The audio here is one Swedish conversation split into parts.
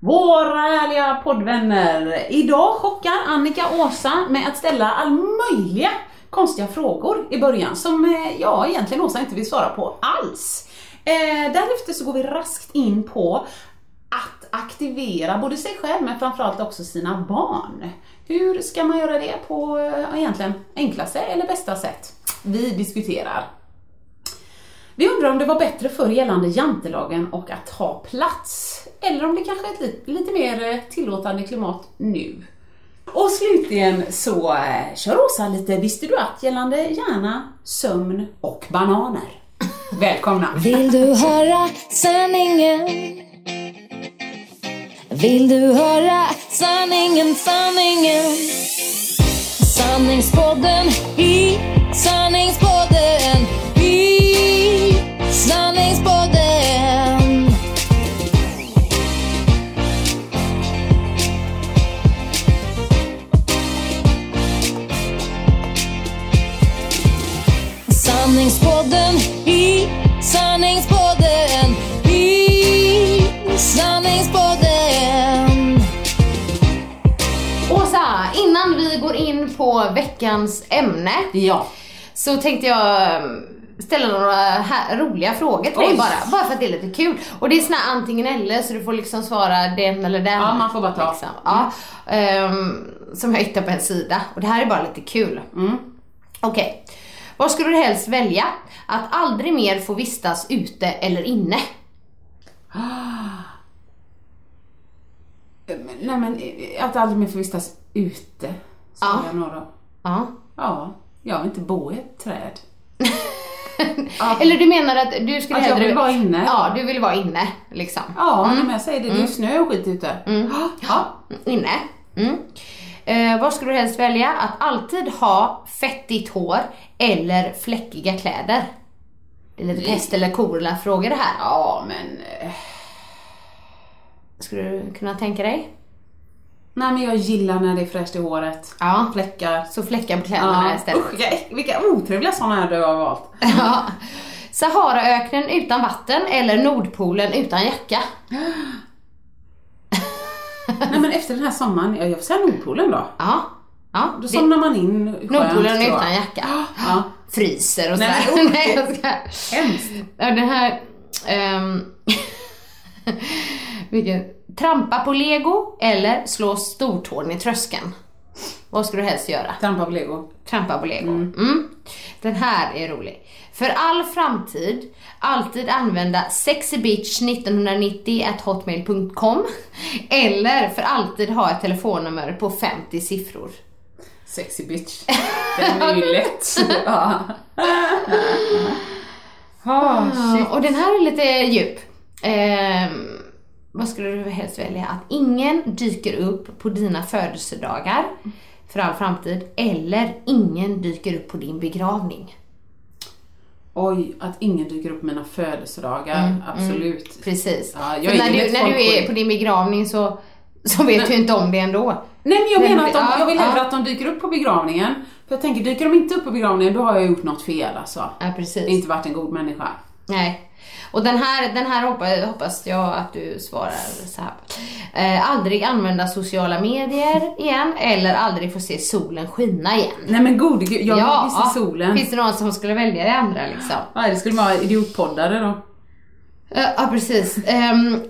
Våra härliga poddvänner! Idag chockar Annika Åsa med att ställa all möjliga konstiga frågor i början som jag ja, egentligen Åsa inte vill svara på alls. Eh, därefter så går vi raskt in på att aktivera både sig själv men framförallt också sina barn. Hur ska man göra det på eh, egentligen enklaste eller bästa sätt? Vi diskuterar. Vi undrar om det var bättre förr gällande jantelagen och att ha plats. Eller om det kanske är ett lite, lite mer eh, tillåtande klimat nu. Och slutligen så eh, kör Åsa lite Visste du att gällande hjärna, sömn och bananer. Välkomna! Vill du höra sanningen? Vill du höra sanningen, sanningen? Sanningspodden i sanningspodden Sanningspodden i sanningspodden i sanningspodden Åsa, innan vi går in på veckans ämne Ja, så tänkte jag um, ställa några här, roliga frågor till dig Oj. bara. Bara för att det är lite kul. Och det är såna här antingen eller så du får liksom svara den eller den. Ja, man får bara ta. Liksom. Ja, ehm, som jag hittade på en sida. Och det här är bara lite kul. Mm. Okej. Vad skulle du helst välja? Att aldrig mer få vistas ute eller inne? nej men att aldrig mer få vistas ute. Sa Ja. jag då. Ja. Ja, jag vill inte bo i ett träd. Eller du menar att du skulle Att jag hellre... vill vara inne. Ja, du vill vara inne liksom. Ja, men jag säger det, det är ju snö och skit ute. Ja. Inne. Mm. Eh, vad skulle du helst välja? Att alltid ha fettigt hår eller fläckiga kläder? Det är lite pest eller kolera frågor det här. ja, men... eh, Skulle du kunna tänka dig? Nej men jag gillar när det är fräscht i håret. Ja. Fläckar. Så fläckar på kläderna istället. Usch, vilka, vilka otrevliga sådana här du har valt. Ja. Saharaöknen utan vatten eller Nordpolen utan jacka? Nej men efter den här sommaren, ja, jag får säga Nordpolen då. Ja. Ja. Då det- somnar man in skönt, Nordpolen utan jacka. Ja. Fryser och Nej, Nej, jag ska... Hemskt. Ja, den här... ehm, vilken... Trampa på lego eller slå stortån i tröskeln? Vad skulle du helst göra? Trampa på lego. Trampa på lego. Mm. Den här är rolig. För all framtid, alltid använda sexybitch1990 hotmail.com eller för alltid ha ett telefonnummer på 50 siffror. Sexy bitch. Den är ju lätt. ja. Shit. Och den här är lite djup. Ehm, vad skulle du helst välja? Att ingen dyker upp på dina födelsedagar för all framtid eller ingen dyker upp på din begravning. Oj, att ingen dyker upp på mina födelsedagar. Absolut. Precis. Ja, jag för är när, du, när du är på din begravning så, så vet du inte om det ändå. Nej men jag menar men- att de, ja, jag vill hellre ja. att de dyker upp på begravningen. För jag tänker, dyker de inte upp på begravningen då har jag gjort något fel alltså. Ja, precis. Inte varit en god människa. Nej. Och den här, den här hoppas, hoppas jag att du svarar så här. Eh, aldrig använda sociala medier igen eller aldrig få se solen skina igen. Nej men gode gud, jag vill se solen. Finns det någon som skulle välja det andra liksom? Nej, det skulle vara idiotpoddare då. Eh, Ja, precis. Ehm,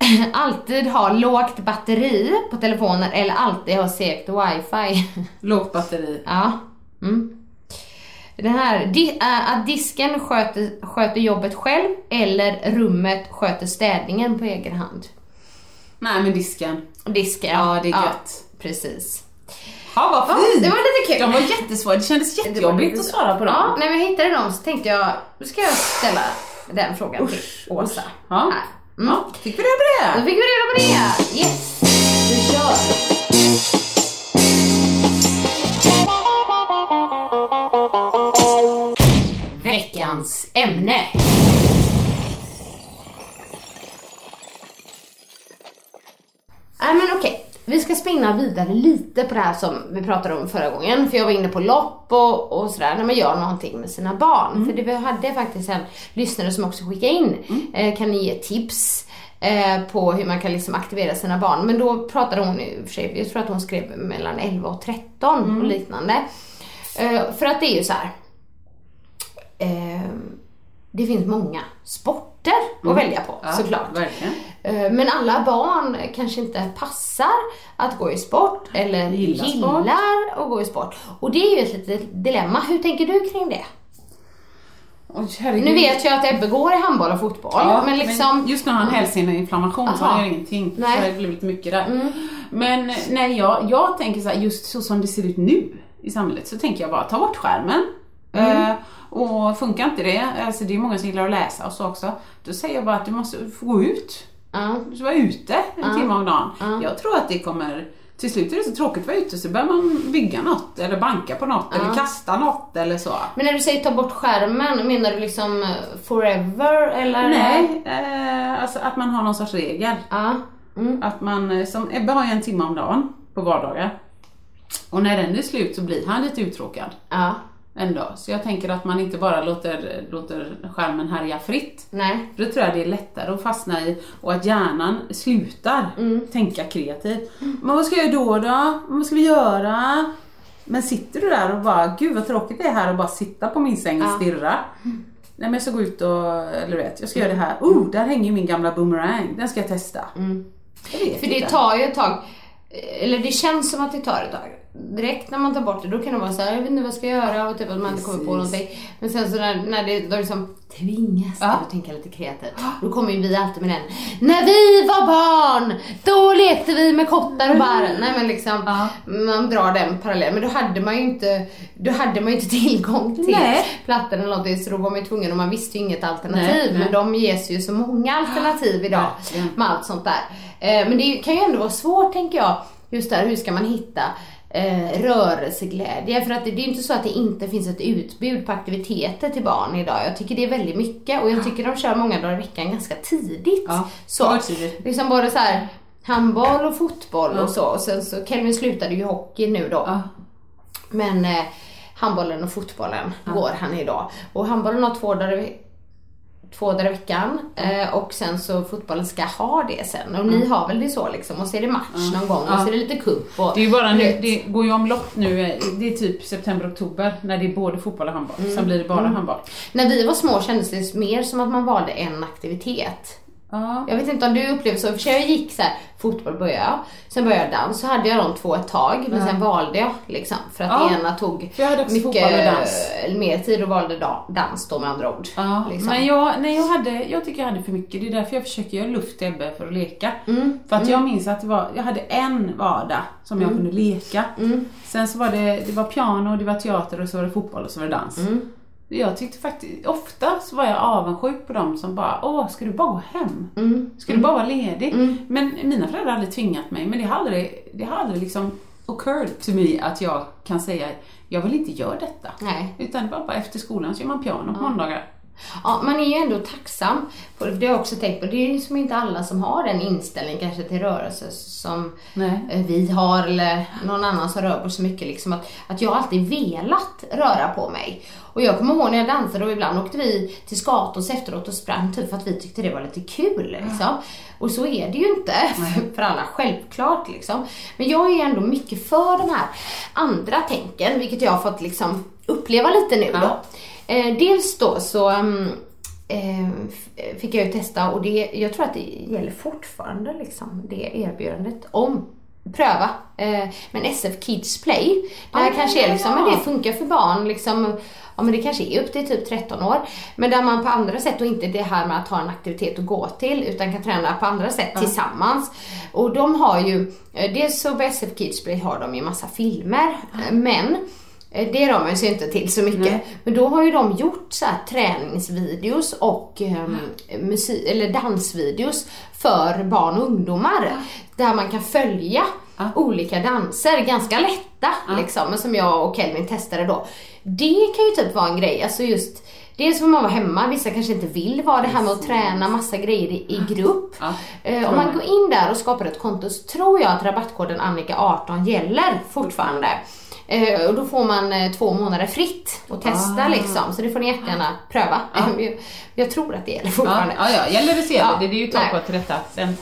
alltid ha lågt batteri på telefonen eller alltid ha segt wifi. Lågt batteri. ja. Mm. Den här, di, äh, att disken sköter, sköter jobbet själv eller rummet sköter städningen på egen hand. Nej men disken. Disken, Ja, det är gött. precis. Ja vad Ja, fint! det var lite kul. De var jättesvåra, det kändes Det jättejobbigt lite- att svara på dem. Ja, när vi hittade dem så tänkte jag, då ska jag ställa den frågan till Åsa. Ja. Här. Mm. Ja, fick vi reda på Då det? fick vi reda på det. Yes, vi kör. Veckans ämne. Nej men okej, vi ska spinna vidare lite på det här som vi pratade om förra gången. För jag var inne på lopp och, och sådär, när man gör någonting med sina barn. För det, vi hade faktiskt en lyssnare som också skickade in, eh, kan ni ge tips eh, på hur man kan liksom aktivera sina barn? Men då pratade hon i och för sig, jag tror att hon skrev mellan 11 och 13 och liknande. Eh, för att det är ju så här. Eh, det finns många sporter att välja på såklart. Verkligen. Eh, Men alla barn kanske inte passar att gå i sport eller Gillar gillar, sport. att gå i sport. Och det är ju ett litet dilemma. Hur tänker du kring det? Herregud. Nu vet jag att Ebbe går i handboll och fotboll, Ja, men liksom... just nu har han hälseninflammation så Aha. han ingenting. Nej. Så det har blivit mycket där. Men nej, jag, jag tänker så här, just så som det ser ut nu i samhället så tänker jag bara ta bort skärmen. Eh, och funkar inte det, alltså det är många som gillar att läsa och så också, då säger jag bara att du måste få gå ut. Ja. Ska vara ute en timme om dagen. Jag tror att det kommer till slut är det så tråkigt att vara ute så börjar man bygga något eller banka på något eller kasta något eller så. Men när du säger ta bort skärmen, menar du liksom eh, forever eller? Nej, eh, alltså att man har någon sorts regel. Ja. Mm. Att man, eh, som Ebbe har ju en timme om dagen på vardagar. Och när den är slut så blir han lite uttråkad Ja. Ändå. Så jag tänker att man inte bara låter, låter skärmen härja fritt. Nej. För då tror jag det är lättare att fastna i och att hjärnan slutar tänka kreativt. Men vad ska jag göra då då? Vad ska vi göra? Men sitter du där och bara, gud vad tråkigt det är här och bara sitta på min säng och Ja. stirra. Nej men jag ska gå ut och, eller du vet, jag ska göra det här. Oh, där hänger ju min gamla boomerang. Den ska jag testa. Jag vet För det inte. tar ju ett tag, eller det känns som att det tar ett tag. Direkt när man tar bort det, då kan det vara så här, jag vet inte vad jag ska göra och typ att man inte kommer på någonting. Men sen så när, när det då liksom tvingas Ja. att tänka lite kreativt, då kommer ju vi alltid med den. När vi var barn, då lekte vi med kottar och bär. Nej men liksom, Ja. man drar den parallellen. Men då hade man ju inte, då hade man ju inte tillgång till Nej. plattor eller någonting så då var man ju tvungen och man visste ju inget alternativ. Nej. Men de ges ju så många alternativ idag Verkligen. med allt sånt där. Eh, men det kan ju ändå vara svårt tänker jag, just där hur ska man hitta eh, rörelseglädje? För att det, det är ju inte så att det inte finns ett utbud på aktiviteter till barn idag. Jag tycker det är väldigt mycket och jag tycker de kör många dagar i veckan ganska tidigt. Ja, så, tidigt. liksom både så här handboll och fotboll Ja. och så. Och sen så, Kelvin slutade ju hockey nu då. Ja. Men eh, handbollen och fotbollen går han idag. Och handbollen har två dagar, i- två dagar i veckan eh, och sen så fotbollen ska ha det sen. Och ni har väl det så liksom och så är det match någon gång och så är det lite cup och Det är ju bara nu, det går ju omlopp nu, eh, det är typ september, oktober när det är både fotboll och handboll. Sen blir det bara handboll. När vi var små kändes det mer som att man valde en aktivitet. Ja. Jag vet inte om du upplevde så, för sig jag gick så här, fotboll började jag, sen började jag dans, så hade jag de två ett tag, men sen valde jag liksom för att Ja. ena tog mycket mer tid och valde da- dans då med andra ord. Ja, liksom. men jag, nej, jag, hade, jag tycker jag hade för mycket. Det är därför jag försöker göra luft till Ebbe för att leka. Mm. För att jag minns att det var, jag hade en vardag som jag kunde leka. Mm. Sen så var det, det var piano, det var teater och så var det fotboll och så var det dans. Mm. Jag tyckte faktiskt, ofta så var jag avundsjuk på dem som bara, åh, ska du bara gå hem? Mm. Ska du bara vara ledig? Men mina föräldrar har aldrig tvingat mig, men det har aldrig, det har aldrig liksom occurred to me att jag kan säga, jag vill inte göra detta. Nej. Utan det var bara efter skolan så gör man piano på måndagar. Ja, man är ju ändå tacksam. Det, har jag också tänkt på. Det är ju som inte alla som har den inställningen kanske till rörelse som Nej. eh, vi har eller någon annan som rör på så mycket. Liksom att, att jag alltid velat röra på mig. Och jag kommer ihåg när jag dansade och ibland åkte vi till Skatos efteråt och sprang typ för att vi tyckte det var lite kul. Liksom. Och så är det ju inte för alla, självklart. Liksom. Men jag är ändå mycket för de här andra tänken, vilket jag har fått liksom uppleva lite nu då. Eh, dels då så um, eh, fick jag ju testa och det, jag tror att det gäller fortfarande liksom, det erbjudandet om pröva. Eh, men SF Kids Play, det här Ah, kanske är liksom, ja. men det funkar för barn liksom, ja men det kanske är upp till typ 13 år. Men där man på andra sätt och inte det här med att ha en aktivitet att gå till utan kan träna på andra sätt tillsammans. Och de har ju, eh, dels så på SF Kids Play har de ju massa filmer, eh, men Det rör man sig inte till så mycket. Men då har ju de gjort så träningsvideos och um, musik, eller dansvideos för barn och ungdomar. Där man kan följa olika danser, ganska lätta liksom, men som jag och Kelvin testade då. Det kan ju typ vara en grej, alltså just Dels får man vara hemma, vissa kanske inte vill vara det här med att träna massa grejer i, i grupp. Ja, Eh, om man går in där och skapar ett konto så tror jag att rabattkoden Annika18 gäller fortfarande. Eh, och då får man eh, två månader fritt att testa liksom, så det får ni jättegärna pröva. jag, jag tror att det gäller fortfarande. ja, ja. gäller det Ja. det. Det är ju Nej. kvar till detta. Sen.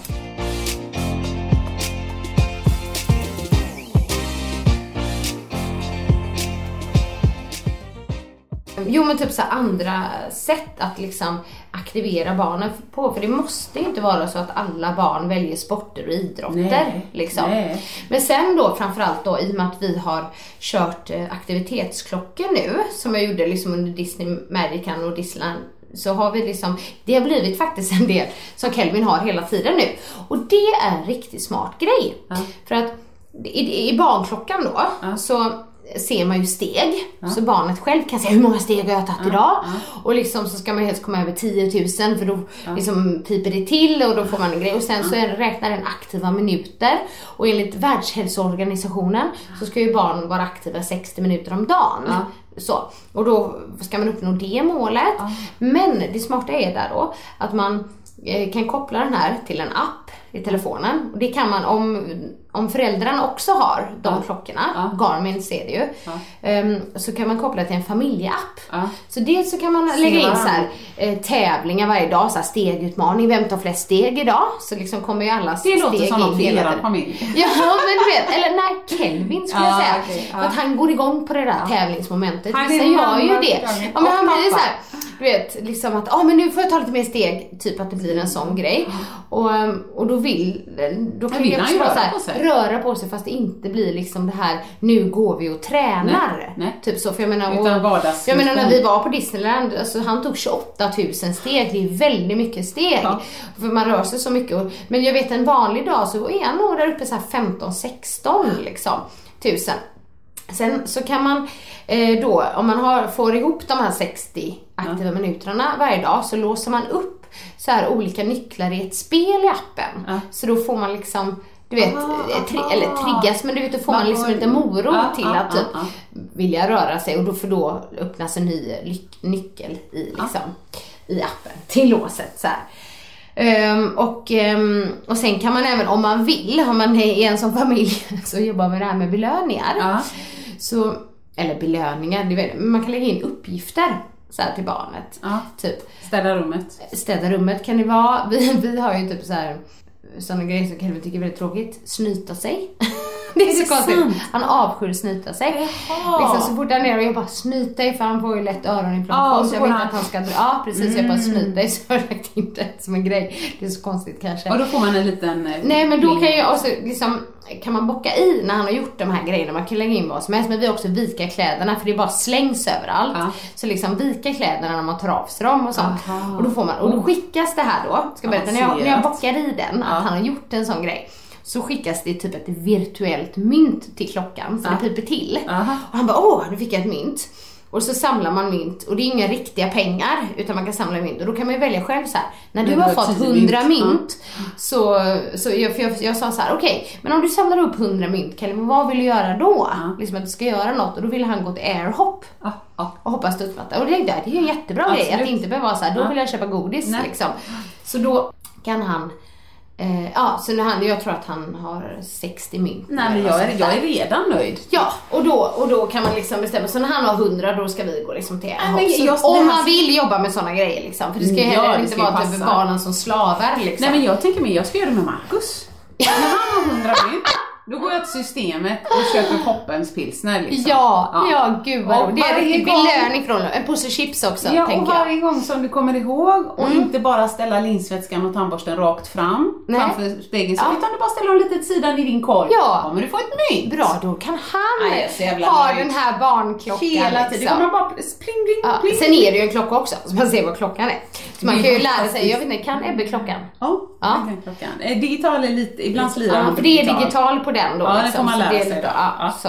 Jo men typ så andra sätt att liksom aktivera barnen på. För det måste inte vara så att alla barn väljer sporter och idrotter. Nej, liksom. nej. Men sen då framförallt då i och med att vi har kört eh, aktivitetsklockor nu som jag gjorde liksom under Disney Magican och Disneyland så har vi liksom, det har blivit faktiskt en del som Kelvin har hela tiden nu. Och det är en riktigt smart grej. För att i, i barnklockan då så ser man ju steg. Så barnet själv kan se hur många steg har jag tagit idag. Och liksom så ska man helst komma över 10 000 för då liksom piper det till och då får man en grej. Och sen så räknar den aktiva minuter. Och enligt Världshälsoorganisationen så ska ju barn vara aktiva 60 minuter om dagen. Så. Och då ska man uppnå det målet. Men det smarta är där då att man eh, kan koppla den här till en app i telefonen. Och det kan man om, om föräldrarna också har de klockorna, Garmin ser det ju, ehm, så kan man koppla till en familjeapp. Ja. Så dels så kan man lägga in så här, eh, tävlingar varje dag, så här stegutmaning, vem tar flest steg idag? Så liksom kommer ju alla Det steg låter som något hela er familj. Ja men du vet, eller nej Kelvin skulle jag Ja, säga. ja. För att han går igång på det där tävlingsmomentet. Han är Vissa gör ju det. Ja men han blir ju pappa. Du vet liksom att ah, men nu får jag ta lite mer steg, typ att det blir en sån grej. Och, um, och då vill, då kan vill ju vara röra så här, på sig. röra på sig fast det inte blir liksom det här, nu går vi och tränar. Nej, nej. Typ så, för jag menar, Utan och, jag menar när vi var på Disneyland, alltså han tog 28 000 steg, det är väldigt mycket steg. Ja. För man rör sig så mycket. Och- Men jag vet en vanlig dag så är han nog där uppe så här 15-16 liksom, tusen. Sen så kan man eh, då, om man har, får ihop de här 60 aktiva minuterna varje dag så låser man upp så här olika nycklar i ett spel i appen. Ja. Så då får man liksom du vet, Aha, eh, tri- aha. eller triggas, men du vet, då får man liksom lite morot Ja, till ja, att typ ja, vilja röra sig och då för då öppnas en ny nyckel i, liksom, i appen till låset. Så. Ehm, och, ehm, och sen kan man även om man vill, om man är en som familj så jobbar med det här med belöningar. Så, eller belöningar, vet, man kan lägga in uppgifter så till barnet. Ja. Typ Städa rummet. städa rummet kan det vara. Vi, vi har ju typ så här sådana grejer som Kelvin tycker är väldigt tråkigt. Snyta sig. Det är, Är så det konstigt. sant? Han avskyr snyta sig. Liksom, så fort han är och jag bara snyt dig för han får ju lätt öroninflammation. Ja, så så jag vill inte att han ska dra. Ja precis, jag bara snyt dig så har jag lagt in det som en grej. Det är så konstigt kanske. Och då får man en liten... eh, Nej men då kan jag också liksom, kan man bocka i när han har gjort de här grejerna, man kan lägga in vad som helst men vi har också vika kläderna för det bara slängs överallt. Ja. Så liksom vika kläderna när man tar av sig dem och sånt. Aha. Och då får man, och då skickas det här då, ska berätta, när jag, när jag bockar i den, att han har gjort en sån grej. Så skickas det typ ett virtuellt mynt till klockan så Ja. det piper till. Aha. Och han bara åh, nu fick jag ett mynt. Och så samlar man mynt och det är inga riktiga pengar utan man kan samla mynt och då kan man ju välja själv så här. När du har fått 10 100 mynt, mynt, så, så jag, för jag, jag sa så här: okej, men om du samlar upp 100 mynt Kelly, men vad vill du göra då? Liksom att du ska göra något och då ville han gå till airhop Ja, ja. och hoppa studsmatta. Och det tänkte jag, det är ju en jättebra grej Absolut. att inte behöva vara så här, då Ja. vill jag köpa godis liksom. Så då kan han, eh, ja så nu han, jag tror att han har 60 mynt. Nej men jag är, jag är redan nöjd. Ja, och då, och då kan man liksom bestämma, så när han har 100 då ska vi gå liksom till men. Så just det Om man vill jobba med sådana grejer liksom, för det ska ju Ja, heller det inte vara typ barnen som slavar liksom. Nej men jag tänker mig, jag ska göra det med Marcus. När han har 100 mynt, då går jag till systemet och köper Poppens pilsner liksom. Ja, ja, gud vad Och roligt. Det är en riktig gång- belöning från En påse chips också, Ja, och tänker jag. Mm. varje gång som du kommer ihåg och inte bara ställa linsvätskan och tandborsten rakt fram Nej. framför spegeln, så, Ja. utan du bara ställer dem lite åt sidan i din korg. Ja. kommer du få ett mynt. Bra, då kan han jävla ha den här barnklockan Hela tiden. liksom. Det kommer bara pling, pling, Ja, pling. sen är det ju en klocka också, så man ser vad klockan är. Man Det kan ju lära sig, jag vet inte, kan Ebbe klockan? Ja, Ja. kan klockan. Eh, Digital är lite, ibland slirar Ja, för det är digital på den då. Ja, det liksom, får man lära det är sig då. Ja, Ja. så.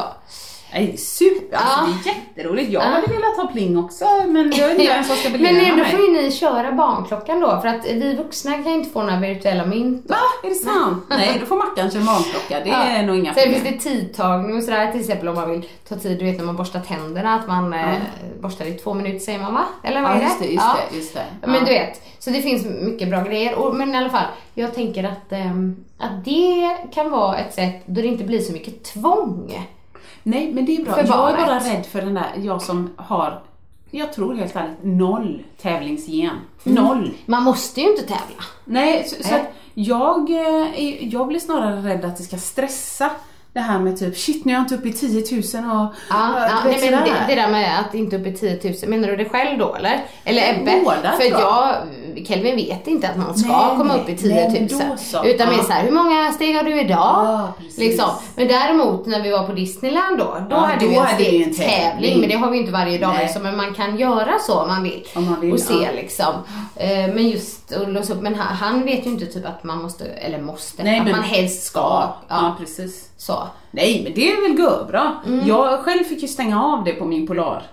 Nej, super, alltså Ja. det är jätteroligt. Jag Ja. hade velat ha pling också, men jag vet inte vem som ska belöna Men ändå mig. får ju ni köra barnklockan då, för att vi vuxna kan ju inte få några virtuella mynt. då. Va? Är det sant? Nej, då får Mackan köra barnklocka. Det är nog inga Sen problem. finns det tidtagning och sådär, till exempel om man vill ta tid, du vet när man borstar tänderna, att man eh, borstar i två minuter säger man va? Eller vad Ja, är just det, just Ja. det, just det. Men Ja. du vet, så det finns mycket bra grejer. Och, men i alla fall, jag tänker att, ehm, att det kan vara ett sätt då det inte blir så mycket tvång. Nej, men det är bra. För jag är bara rädd för den där, jag som har, jag tror helt ärligt, noll tävlingsgen. Mm. Noll. Man måste ju inte tävla. Nej, så, så att jag, eh, jag blir snarare rädd att det ska stressa det här med typ shit nu är jag inte uppe i 10 000 och Ja, och ja, nej, men det, det där med att inte upp i 10 000, menar du det själv då eller? Eller Ebbe? Båda För jag, Kelvin vet inte att man ska Nej, komma nej, upp i 10 nej, 000. men då så. Utan mer Ja. såhär, hur många steg har du idag? Ja, liksom. Men däremot när vi var på Disneyland då, då Ja, hade då vi en hade vi en tävling. tävling. Men det har vi inte varje dag liksom, men man kan göra så om man vill. Om man vill, och se ja. liksom. Eh, Men just att låsa upp, men han, vet ju inte typ att man måste, eller måste, Nej, att men man helst ska. Ja, precis. så. Nej, men det är väl bra. Mm. Jag själv fick ju stänga av det på min Polar.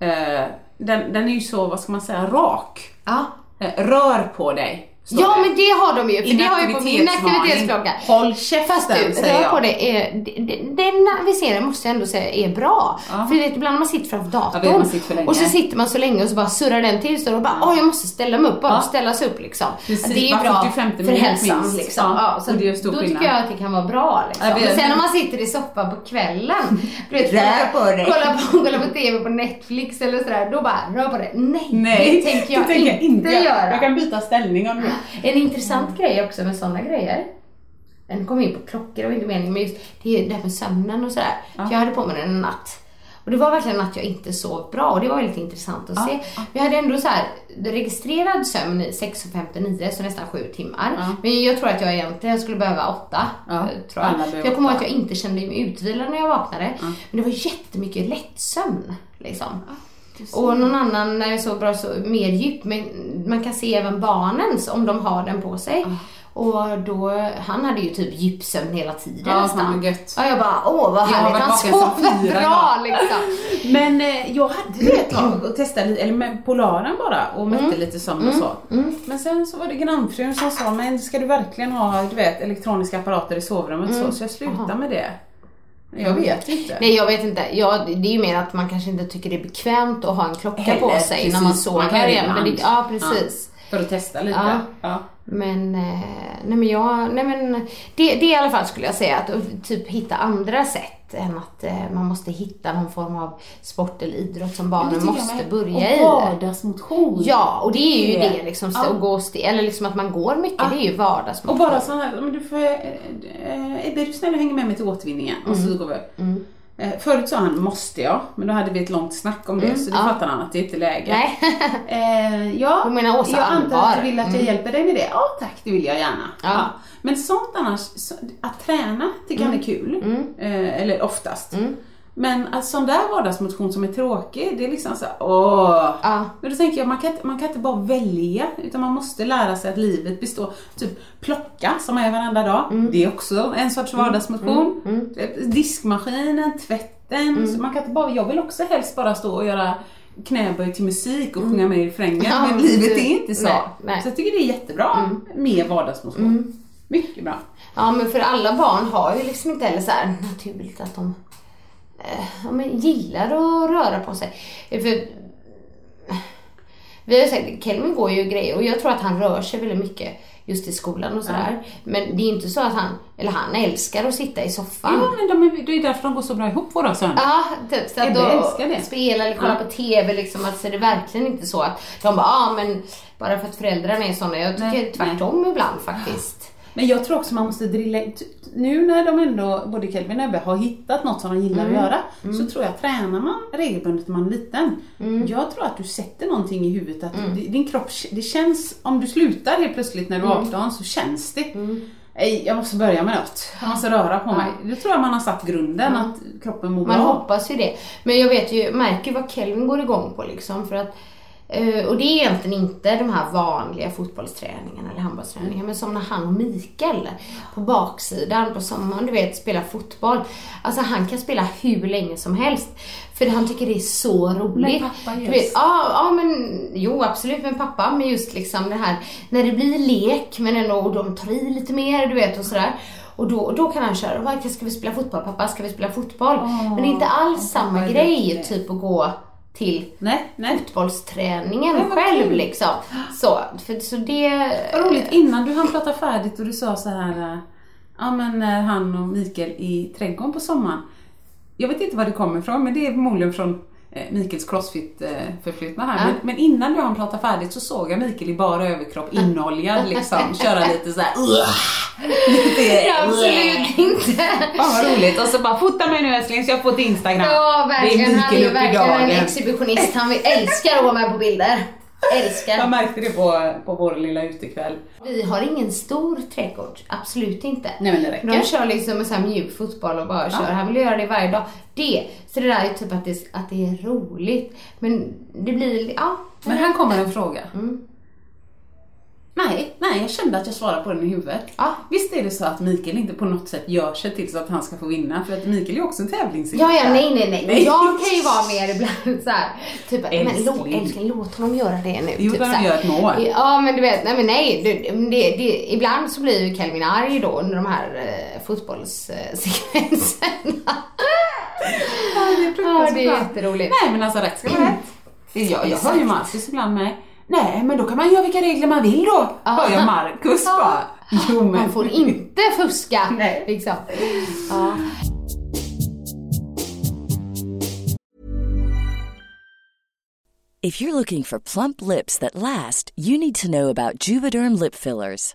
Eh, den, den är ju så, vad ska man säga, rak. Ja. Eh, rör på dig står Ja det. men det har de ju, för det har ju på min aktivitetsklocka. Håll käften Fast du, säger jag. på det är, det- det- den aviseringen måste jag ändå säga är bra. Ja. För vet ibland när man sitter framför Ja, datorn sitter och så sitter man så länge och så bara surrar den till så och bara åh jag måste ställa mig upp bara Ja. och ställa sig upp liksom. Precis, det är bara bra 40-50 för hälsan minst. liksom. Ja, Ja, så och det gör stor då skillnad. tycker jag att det kan vara bra liksom. Jag vet, Men sen om man sitter i soffan på kvällen, du vet, Rör på dig. kolla på, kolla på TV på Netflix eller sådär, då bara rör på det. Nej, Nej, det tänker jag, det tänker inte, göra. Jag kan byta ställning om du En intressant grej också med sådana grejer. Den kom in på klockor, var inte meningen, men just det, är det här med sömnen och sådär. För jag hade på mig den en natt. Och det var verkligen en natt jag inte sov bra och det var väldigt intressant att se. Men jag hade ändå så här registrerad sömn i 6.59, så nästan 7 timmar. Men jag tror att jag egentligen skulle behöva 8. Ja, Tror jag. För jag kommer ihåg att jag inte kände mig utvilad när jag vaknade. Men det var jättemycket lättsömn. Liksom. Och någon annan när jag sov bra så mer djup, men man kan se även barnens om de har den på sig. Och då, han hade ju typ djupsömn hela tiden Ja, nästan. gött. Ja, jag bara, åh vad härligt, han sover bra liksom. Men eh, jag hade det ett tag och testade lite, eller med Polaren bara och mätte Mm. lite sömn och så. Men sen så var det grannfrun som sa, men ska du verkligen ha du vet, elektroniska apparater i sovrummet så? Så jag slutade med det. Jag vet inte. Nej jag vet inte, ja, det är ju mer att man kanske inte tycker det är bekvämt att ha en klocka på Heller, sig precis. när man Man sover. kan göra det. Men det, ja precis. För att testa lite. Ja. Ja. Men, eh, nej men jag, nej men det, det i alla fall skulle jag säga att typ hitta andra sätt än att eh, man måste hitta någon form av sport eller idrott som barnen måste börja i. Och vardagsmotion. Ja, och det är ju Det- det liksom, Ja. att gå och st- eller liksom att man går mycket, det är ju vardagsmotion. Och bara sån här, men du får, eh, Ebbe är du snäll och hänger med mig till återvinningen? Och Mm. så går vi. Eh, Förut sa han måste jag, men då hade vi ett långt snack om det så det Mm, ja. fattade han att det är inte läge. Nej. Eh, ja, Du menar Åsa jag antar att du vill att jag hjälper dig med det. Ja tack, det vill jag gärna. Ja. Men sånt annars, att träna tycker Mm. han är kul. Eh, eller oftast. Men alltså, sån där vardagsmotion som är tråkig, det är liksom så här, åh. Ja. Men då tänker jag, man kan, inte- man kan inte bara välja, utan man måste lära sig att livet består, typ plocka som gör varenda dag, Mm. det är också en sorts vardagsmotion. Diskmaskinen, tvätten, Mm. man kan inte bara, jag vill också helst bara stå och göra knäböj till musik och sjunga med i refrängen. Ja, men livet är inte så. Nej, nej. Så jag tycker det är jättebra med vardagsmotion. Mycket bra. Ja men för alla barn har ju liksom inte heller så naturligt att de ja, men gillar att röra på sig. Eh, För, vi har ju sagt, Kelvin går ju grejer och jag tror att han rör sig väldigt mycket just i skolan och sådär. Men det är inte så att han, eller han älskar att sitta i soffan. Ja, men de är, det är därför de går så bra ihop våra söner. Ja, typ så att Ebbe då älskar det. spela eller kolla Ja. på TV liksom. Alltså det är verkligen inte så att de bara, ja men bara för att föräldrarna är sådana. Jag tycker Nej, tvärtom ibland faktiskt. Men jag tror också man måste drilla Nu när de ändå, både Kelvin och Ebbe har hittat något som de gillar Mm. att göra, så tror jag tränar man regelbundet när man är liten. Jag tror att du sätter någonting i huvudet att Mm. di- din kropp, det känns, om du slutar helt plötsligt när du är 18 så känns det. Mm. Nej, jag måste börja med något. Jag måste röra på mig. Då tror jag man har satt grunden att kroppen mår Man bra. hoppas ju det. Men jag vet ju, märker vad Kelvin går igång på liksom. För att, och det är egentligen inte de här vanliga fotbollsträningarna eller handbollsträningarna. Men som när han och Mikael på baksidan på sommaren, du vet, spelar fotboll. Alltså han kan spela hur länge som helst. För han tycker det är så roligt. Men pappa just. vet, ja, ja men jo absolut med pappa. Men just liksom det här när det blir lek men ändå och de tar i lite mer du vet och sådär. Och då, då kan han köra, "Vad, ska vi spela fotboll pappa? Ska vi spela fotboll? men det är inte alls samma grej typ att gå till Nej, nej. fotbollsträningen Nej, själv kul. liksom. Så, för, så det... Vad roligt, innan du hann prata färdigt och du sa så här, eh, ja men när han och Mikael i trädgården på sommaren. Jag vet inte var det kommer ifrån, men det är förmodligen från eh, Mikaels crossfit eh, förflyttna här. Ja. Men, men innan du hann prata färdigt så såg jag Mikael i bara överkropp, inoljad liksom, köra lite så här. lite, Ja, absolut inte. Fan vad roligt. Och så bara, fota mig nu älskling så jag får till Instagram. Ja, verkligen. Det är Han är ju verkligen en exhibitionist. Han älskar att vara med på bilder. Älskar. Jag märkte det på, på vår lilla utekväll. Vi har ingen stor trädgård, absolut inte. Nej men det räcker. De kör liksom med så här mjuk fotboll och bara kör. Han vill göra det varje dag. Det, så det där är typ att det, att det är roligt. Men det blir, ja. Men här kommer en fråga. Mm. Nej, nej, jag kände att jag svarade på den i huvudet. Ja. Visst är det så att Mikael inte på något sätt gör sig till så att han ska få vinna? För att Mikael är ju också en tävlingsinriktad. Ja, ja, nej, nej, nej. Nej. Jag kan ju vara mer ibland så här. Typ, men Älskling. låt, älskling, låt honom göra det nu. Jo, typ, här. gör ett mål. Ja, men du vet, nej men nej. Det, det, det, ibland så blir ju Kelvin arg då under de här eh, fotbollssekvenserna. Ja, det är Ja, det är jätteroligt. Nej, men alltså rätt ska vara rätt. Jag, jag hör ju Marcus ibland med. Nej, men då kan man göra vilka regler man vill då. Hör jag Marcus Ja. bara. Jo, men. Man får inte fuska. Nej. Liksom. Ja. If you're looking for plump lips that last, you need to know about Juvederm lip fillers.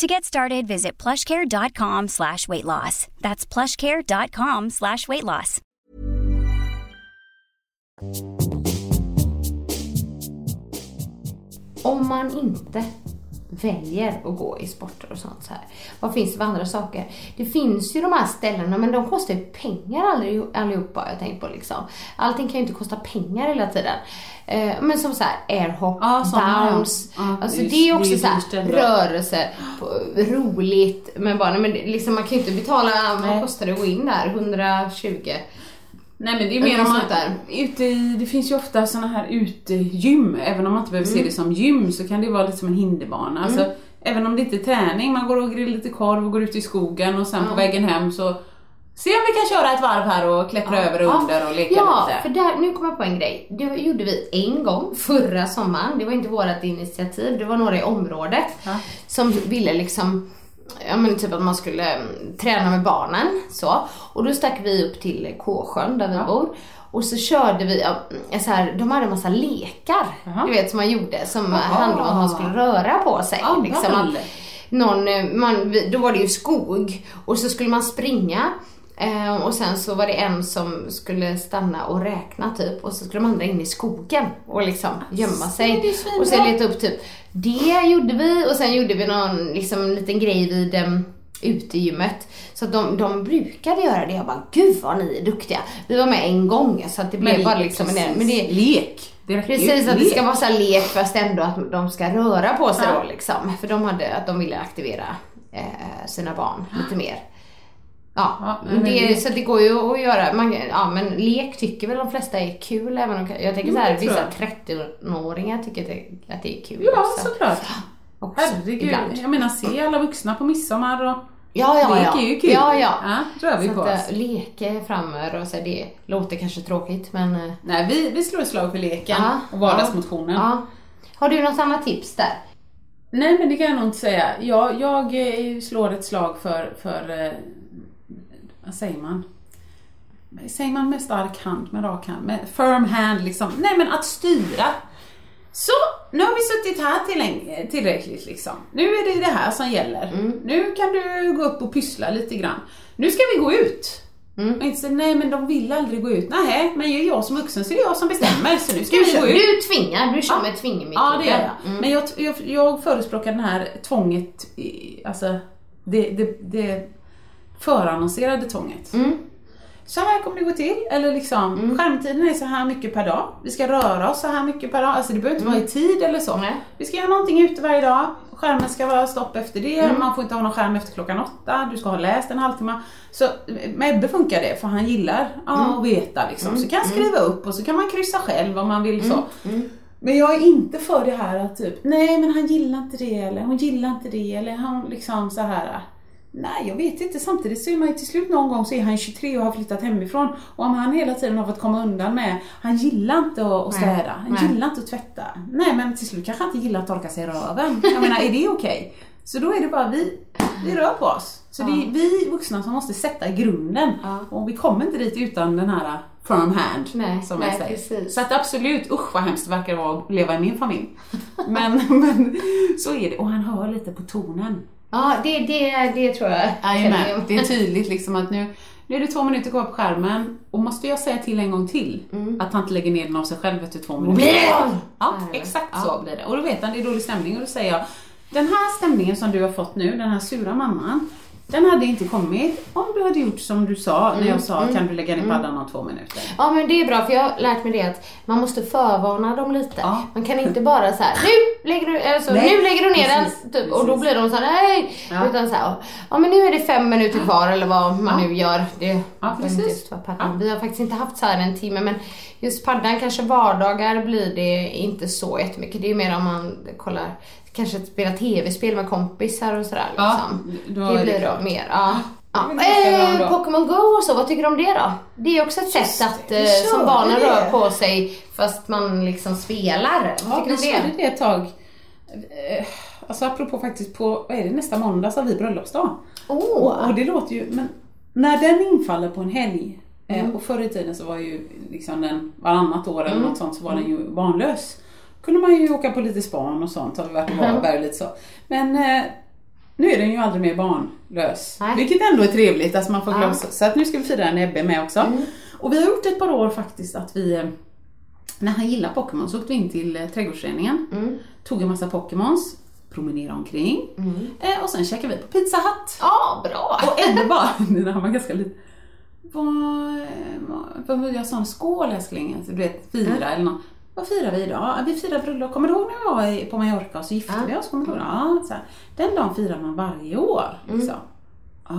To get started, visit plushcare.com slash weight loss. That's plushcare.com slash weight loss. Om man inte väljer att gå i sporter och sånt så här. Vad finns det för andra saker? Det finns ju de här ställena men de kostar ju pengar allihop- allihopa jag tänkt på liksom. Allting kan ju inte kosta pengar hela tiden. Eh, men som så här airhop, Ja, bounce. Ja, alltså det är- det är också det är så här dyrt ändå. rörelse, på- roligt med barnen. Men liksom, man kan ju inte betala, vad kostar det att gå in där? 120? Nej men det är mer om man, ute, i- det finns ju ofta såna här utegym, även om man inte behöver Mm. se det som gym så kan det vara lite som en hinderbana. Alltså, även om det inte är träning, man går och grillar lite korv och går ut i skogen och sen på vägen hem så Se om vi kan köra ett varv här och klättra över och under och leka ja, lite. för där, nu kommer jag på en grej. Det gjorde vi en gång förra sommaren. Det var inte vårt initiativ, det var några i området som ville liksom Ja men typ att man skulle mm, träna med barnen så. Och då stack vi upp till Kåsjön där vi bor. Och så körde vi, ja, mm, så här, de hade en massa lekar, du vet som man gjorde som handlade om att man skulle röra på sig. Ja, liksom, att någon, eh, man, då var det ju skog och så skulle man springa eh, och sen så var det en som skulle stanna och räkna typ och så skulle de andra in i skogen och liksom gömma sig. Och sen leta upp typ, det gjorde vi och sen gjorde vi någon liksom, liten grej vid um, utegymmet. Så de, de brukade göra det. Jag bara, gud vad ni är duktiga. Vi var med en gång så att det blev bara liksom en precis. men det, Lek. Det. Precis, att det ska vara så här lek fast ändå att de ska röra på sig Ja. då liksom. För de hade, att de ville aktivera eh, sina barn lite mer. Ja, Ja, men det, så det går ju att göra. Man, ja, men lek tycker väl de flesta är kul även om, jag tänker Jo, så här, det tror vissa 30-åringar tycker att det, att det är kul Ja, också. såklart. också Herregud. ibland. Jag menar, se alla vuxna på midsommar och Ja, ja, lek ja. är ju kul. Ja, ja. ja rör vi Så på att, oss. äh, leka framöver och så, det låter kanske tråkigt men äh, Nej, vi, vi slår ett slag för leken Ja, och vardagsmotionen. ja. Har du något annat tips där? Nej men det kan jag nog inte säga. Jag, jag eh, slår ett slag för, för eh, vad säger man? Säger man med stark hand, med rak hand, med firm hand liksom. Nej men att styra. Så, nu har vi suttit här till, tillräckligt liksom. Nu är det det här som gäller. Nu kan du gå upp och pyssla lite grann. Nu ska vi gå ut. Och inte säga, nej men de vill aldrig gå ut. Nej, men är jag som vuxen så är det jag som bestämmer. Så nu ska Du, vi gå ut. du tvingar, du kör Ja. med tvingmetoden. Ja, det gör jag. Men jag, jag, jag förespråkar den här tvånget, alltså det, det, det förannonserade tvånget. Mm. Så här kommer det gå till, eller liksom skärmtiden är så här mycket per dag. Vi ska röra oss så här mycket per dag. Alltså det behöver inte vara i tid eller så. Mm. Nej. Vi ska göra någonting ute varje dag. Skärmen ska vara stopp efter det. Mm. Man får inte ha någon skärm efter klockan åtta. Du ska ha läst en halvtimme. Så med Ebbe funkar det för han gillar ja, Mm. att veta liksom. Så kan jag skriva upp och så kan man kryssa själv om man vill så. Mm. Men jag är inte för det här att typ, nej men han gillar inte det eller hon gillar inte det eller han liksom så här. Nej jag vet inte, samtidigt så är man ju till slut någon gång så är han 23 och har flyttat hemifrån och om han hela tiden har fått komma undan med, han gillar inte att, Nej, städa, han nej. gillar inte att tvätta. Nej men till slut kanske han inte gillar att torka sig i röven. Jag menar är det okej? Så då är det bara vi, vi rör på oss. Så det är vi vuxna som måste sätta grunden Ja. och vi kommer inte dit utan den här firm hand Nej, som jag säger. precis. Så att absolut, usch vad hemskt det verkar vara att leva i min familj. Men, men så är det, och han hör lite på tonen. Ja, det, det, det tror jag. Jajamän, det är tydligt liksom att nu, nu är det två minuter kvar på skärmen och måste jag säga till en gång till att han inte lägger ner den av sig själv efter två minuter. det! Ja, exakt Ja. så blir det. Och då vet han det är dålig stämning och då säger jag den här stämningen som du har fått nu, den här sura mamman, den hade inte kommit om du hade gjort som du sa när jag sa kan du lägga ner paddan om två minuter. Ja men det är bra för jag har lärt mig det att man måste förvarna dem lite. Ja. Man kan inte bara så här: nu lägger du, alltså, Nej, nu lägger du ner precis, den typ, och då blir de så här, nej. Ja. Utan så här, ja men nu är det fem minuter kvar eller vad man Ja. nu gör. Det Ja, precis. paddan. Vi har faktiskt inte haft så här en timme men just paddan kanske vardagar blir det inte så jättemycket. Det är mer om man kollar, kanske spela tv-spel med kompisar och sådär Ja, liksom. då det blir klart. mer, ja. Ja. Eh, då. Pokémon Go och så, vad tycker du om det då? Det är också ett sätt att eh, som barnen det. rör på sig fast man liksom spelar. Vad Ja, tycker du om det? det ett tag. Eh, Alltså apropå faktiskt på, vad är det, nästa måndag så har vi bröllopsdag. Åh! Och, och det låter ju, men när den infaller på en helg, Eh, och förr i tiden så var ju liksom den varannat år eller något sånt så var den ju barnlös. Kunde man ju åka på lite span och sånt, har vi varit i Varberg och lite så. Men eh, nu är den ju aldrig mer barnlös. Nej. Vilket ändå är trevligt, alltså man får glömma Ja. så. Att nu ska vi fira Ebbe med också. Och vi har gjort ett par år faktiskt att vi, eh, när han gillar Pokémon så åkte vi in till eh, trädgårdsföreningen, tog en massa Pokémons, promenerade omkring eh, och sen käkade vi på Pizza Hut. Ja, bra. Och Ebbe bara, när han var ganska liten, vad, vad, jag sa en skål älskling, alltså, du vet fira eller något. Vad firar vi idag? Ja, Vi firar bröllop. Kommer du ihåg när vi var på Mallorca och så gifte vi oss? Kommer du ihåg? Ja, så här. Den dagen firar man varje år. Liksom. Ah.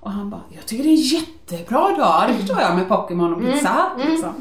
Och han bara, jag tycker det är en jättebra dag. Det förstår jag med Pokémon och pizza Hut, liksom.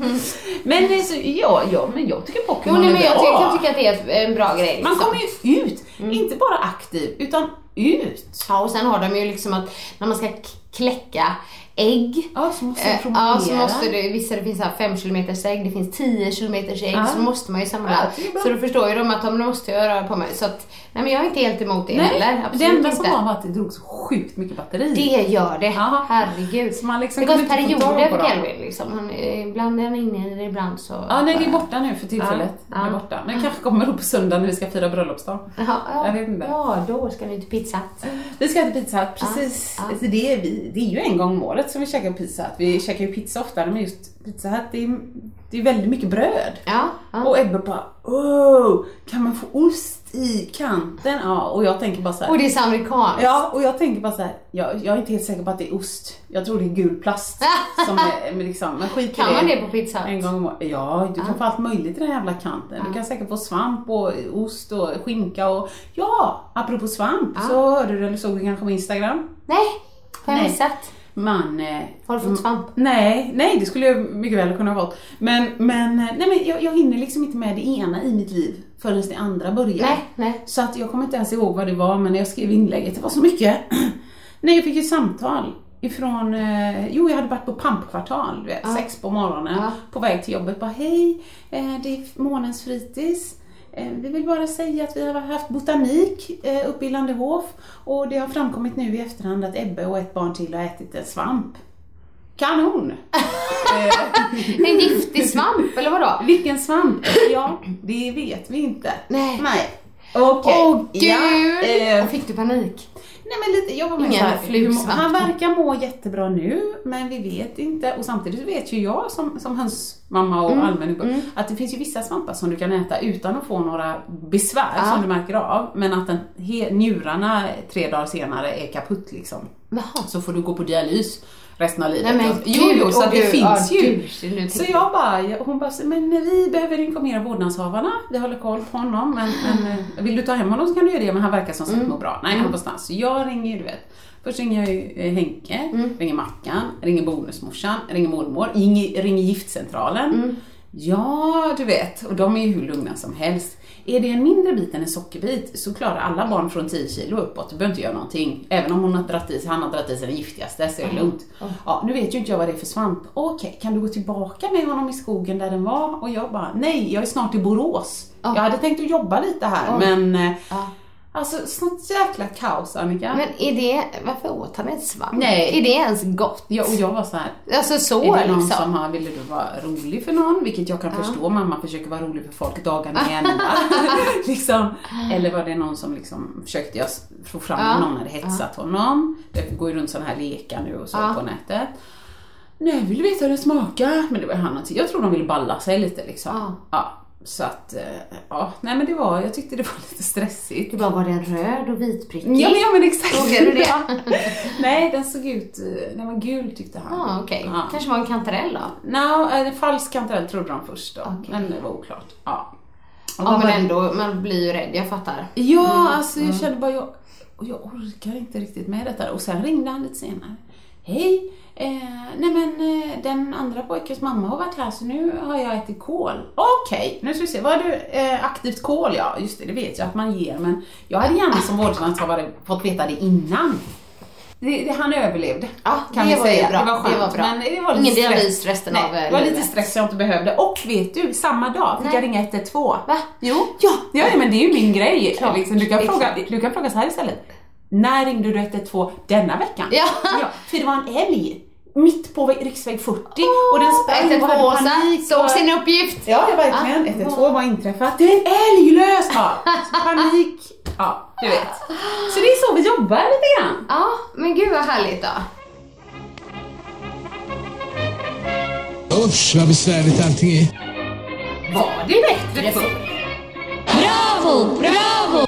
Men, eh, så, ja, ja, men jag tycker Jo, Pokémon är men jag bra. ty- kan tycka att det är en bra grej. Man liksom. kommer ju ut, inte bara aktiv, utan ut. Ja, och sen har de ju liksom att när man ska kläcka ägg Ja, så måste eh, jag promenera. Ja, så måste det, vissa det finns så här 5 km ägg, det finns 10 km ägg, Ja. så måste man ju samla. Ja, det så då förstår ju de att de måste ju röra på mig. Så att, nej men jag är inte helt emot det heller. det Absolut enda inte. som var var att det drog så sjukt mycket batteri. Det gör det. Ja. Herregud. Så man liksom det går perioder på för. Kelvin liksom. Han, är- ibland är han inne i det, ibland så... Ja, nej det är borta nu för tillfället. Ja, Det är ja. borta. Det kanske kommer då på söndag när vi ska fira bröllopsdag. Ja, Jag vet inte. ja, då ska ni till Pizza Hut. Vi ska äta pizza Hut, precis. Ja, ja. Alltså, det, är vi, det är ju en gång om året som vi käkar pizza Hut. Vi käkar ju pizza oftare men just pizza Hut, det är, det är väldigt mycket bröd. Ja, ja. Och Ebbe bara oh, kan man få ost i kanten? Ja, och jag tänker bara så här. Och det är så amerikanskt. Ja, och jag tänker bara så här, jag, jag är inte helt säker på att det är ost. Jag tror det är gul plast. som är, men liksom, men skit Kan man det på Pizza Hut? En gång om året. Ja, du kan få allt möjligt i den jävla kanten. Du kan säkert få svamp och ost och skinka och ja, apropå svamp så hörde du eller såg du kanske på Instagram? Nej, har jag Nej. missat. Man... Eh, Har du fått svamp? Nej, nej det skulle jag mycket väl kunna ha fått. Men, men, eh, nej, men jag, jag hinner liksom inte med det ena i mitt liv förrän det andra börjar. Nej, nej. Så att jag kommer inte ens ihåg vad det var, men när jag skrev inlägget, det var så mycket. nej, jag fick ett samtal ifrån, eh, jo jag hade varit på pampkvartal, du vet, sex på morgonen, Ja. på väg till jobbet. Bara hej, eh, det är månens fritids. Eh, Vi vill bara säga att vi har haft botanik eh, uppe i Landehof och det har framkommit nu i efterhand att Ebbe och ett barn till har ätit en svamp. Kanon! En giftig svamp, eller vadå? Vilken svamp? Ja, det vet vi inte. Nej. Nej. Okej. Åh gud! Ja, eh, Och fick du panik? Nej men lite, jag var med Ingen flugsvamp. Han verkar må jättebra nu, men vi vet inte. Och samtidigt vet ju jag som, som hönsmamma och Mm, allmän att det finns ju vissa svampar som du kan äta utan att få några besvär Ja. som du märker av. Men att den, he, njurarna tre dagar senare är kaputt liksom. Jaha. Så får du gå på dialys resten av livet. Nej men jo, jo, så det gud, finns ja, ju. nu Så jag bara, hon bara, men vi behöver informera vårdnadshavarna. Vi håller koll på honom. Men, men eh, vill du ta hem honom så kan du göra det. Men han verkar som sagt Mm. må bra. Nej, han är på. Så jag ringer du vet. Först ringer jag ju eh, Henke, Mm. ringer Mackan, ringer bonusmorsan, ringer mormor, ringer, ringer giftcentralen. Mm. Ja, du vet. Och de är ju hur lugna som helst. Är det en mindre bit än en sockerbit så klarar alla barn från 10 kilo uppåt. Du behöver inte göra någonting. Även om hon har dratt i, han har dragit i sig den giftigaste så är det lugnt. Ja, nu vet ju inte jag vad det är för svamp. Okej, kan du gå tillbaka med honom i skogen där den var? Och jag bara, nej, jag är snart i Borås. Jag hade tänkt att jobba lite här, men eh. Alltså sånt jäkla kaos Annika. Men är det, varför åt han en svamp? Nej. Är det ens gott? jag, och jag var så här, Alltså så är det någon liksom. som har, ville du vara rolig för någon? Vilket jag kan förstå, mamma försöker vara rolig för folk dagarna i ända. liksom. Eller var det någon som liksom försökte jag få fram Ja. någon hade hetsat honom? Det går ju runt sådana här lekar nu och så Ja. på nätet. Nej, vill veta hur det smakar. Men det var han Jag tror de ville balla sig lite liksom. Ja. Så att, eh, ja, nej men det var, jag tyckte det var lite stressigt. Du bara, var den röd och vitprickig? Ja men, ja, men exakt. Frågade du det? Nej, den såg ut, eh, den var gul tyckte han. Ja, okej. Ja. Kanske var en kantarell då? No, en falsk kantarell trodde de först då. Okej. Men det var oklart. Ja. Och Ja men ändå, man blir ju rädd, jag fattar. Ja, alltså jag kände bara, jag, och jag orkar inte riktigt med detta. Och sen ringde han lite senare. Hej, eh, nej men eh, den andra pojkens mamma har varit här så nu har jag ätit kål. Okej, nu ska vi se. Vad du? Eh, aktivt kål ja, just det, det vet jag att man ger. Men jag hade gärna som vårdnadshavare fått veta det innan. Det, det, han överlevde. Ja, kan vi säga. bra. Det var skönt. Det var bra. Men det var lite Ingen dialys resten Nej, av, Det var lite stress jag inte behövde. Och vet du, samma dag fick Nej. jag ringa 112. Va? Jo. Ja, ja men det är ju min grej. Klart. Liksom, du, kan fråga, du kan fråga så här istället. När ringde du 112 denna veckan? Ja. För det var en älg mitt på riksväg 40 och den sprang och 112 hade panik. såg sin uppgift. Ja, ja verkligen. 112 var inträffat. Det är en älg lös! Ja, panik. Ja, du vet. Så det är så vi jobbar lite grann. Ja, men gud vad härligt då. Usch vad besvärligt allting är. Var det bättre förr? Bravo, bravo!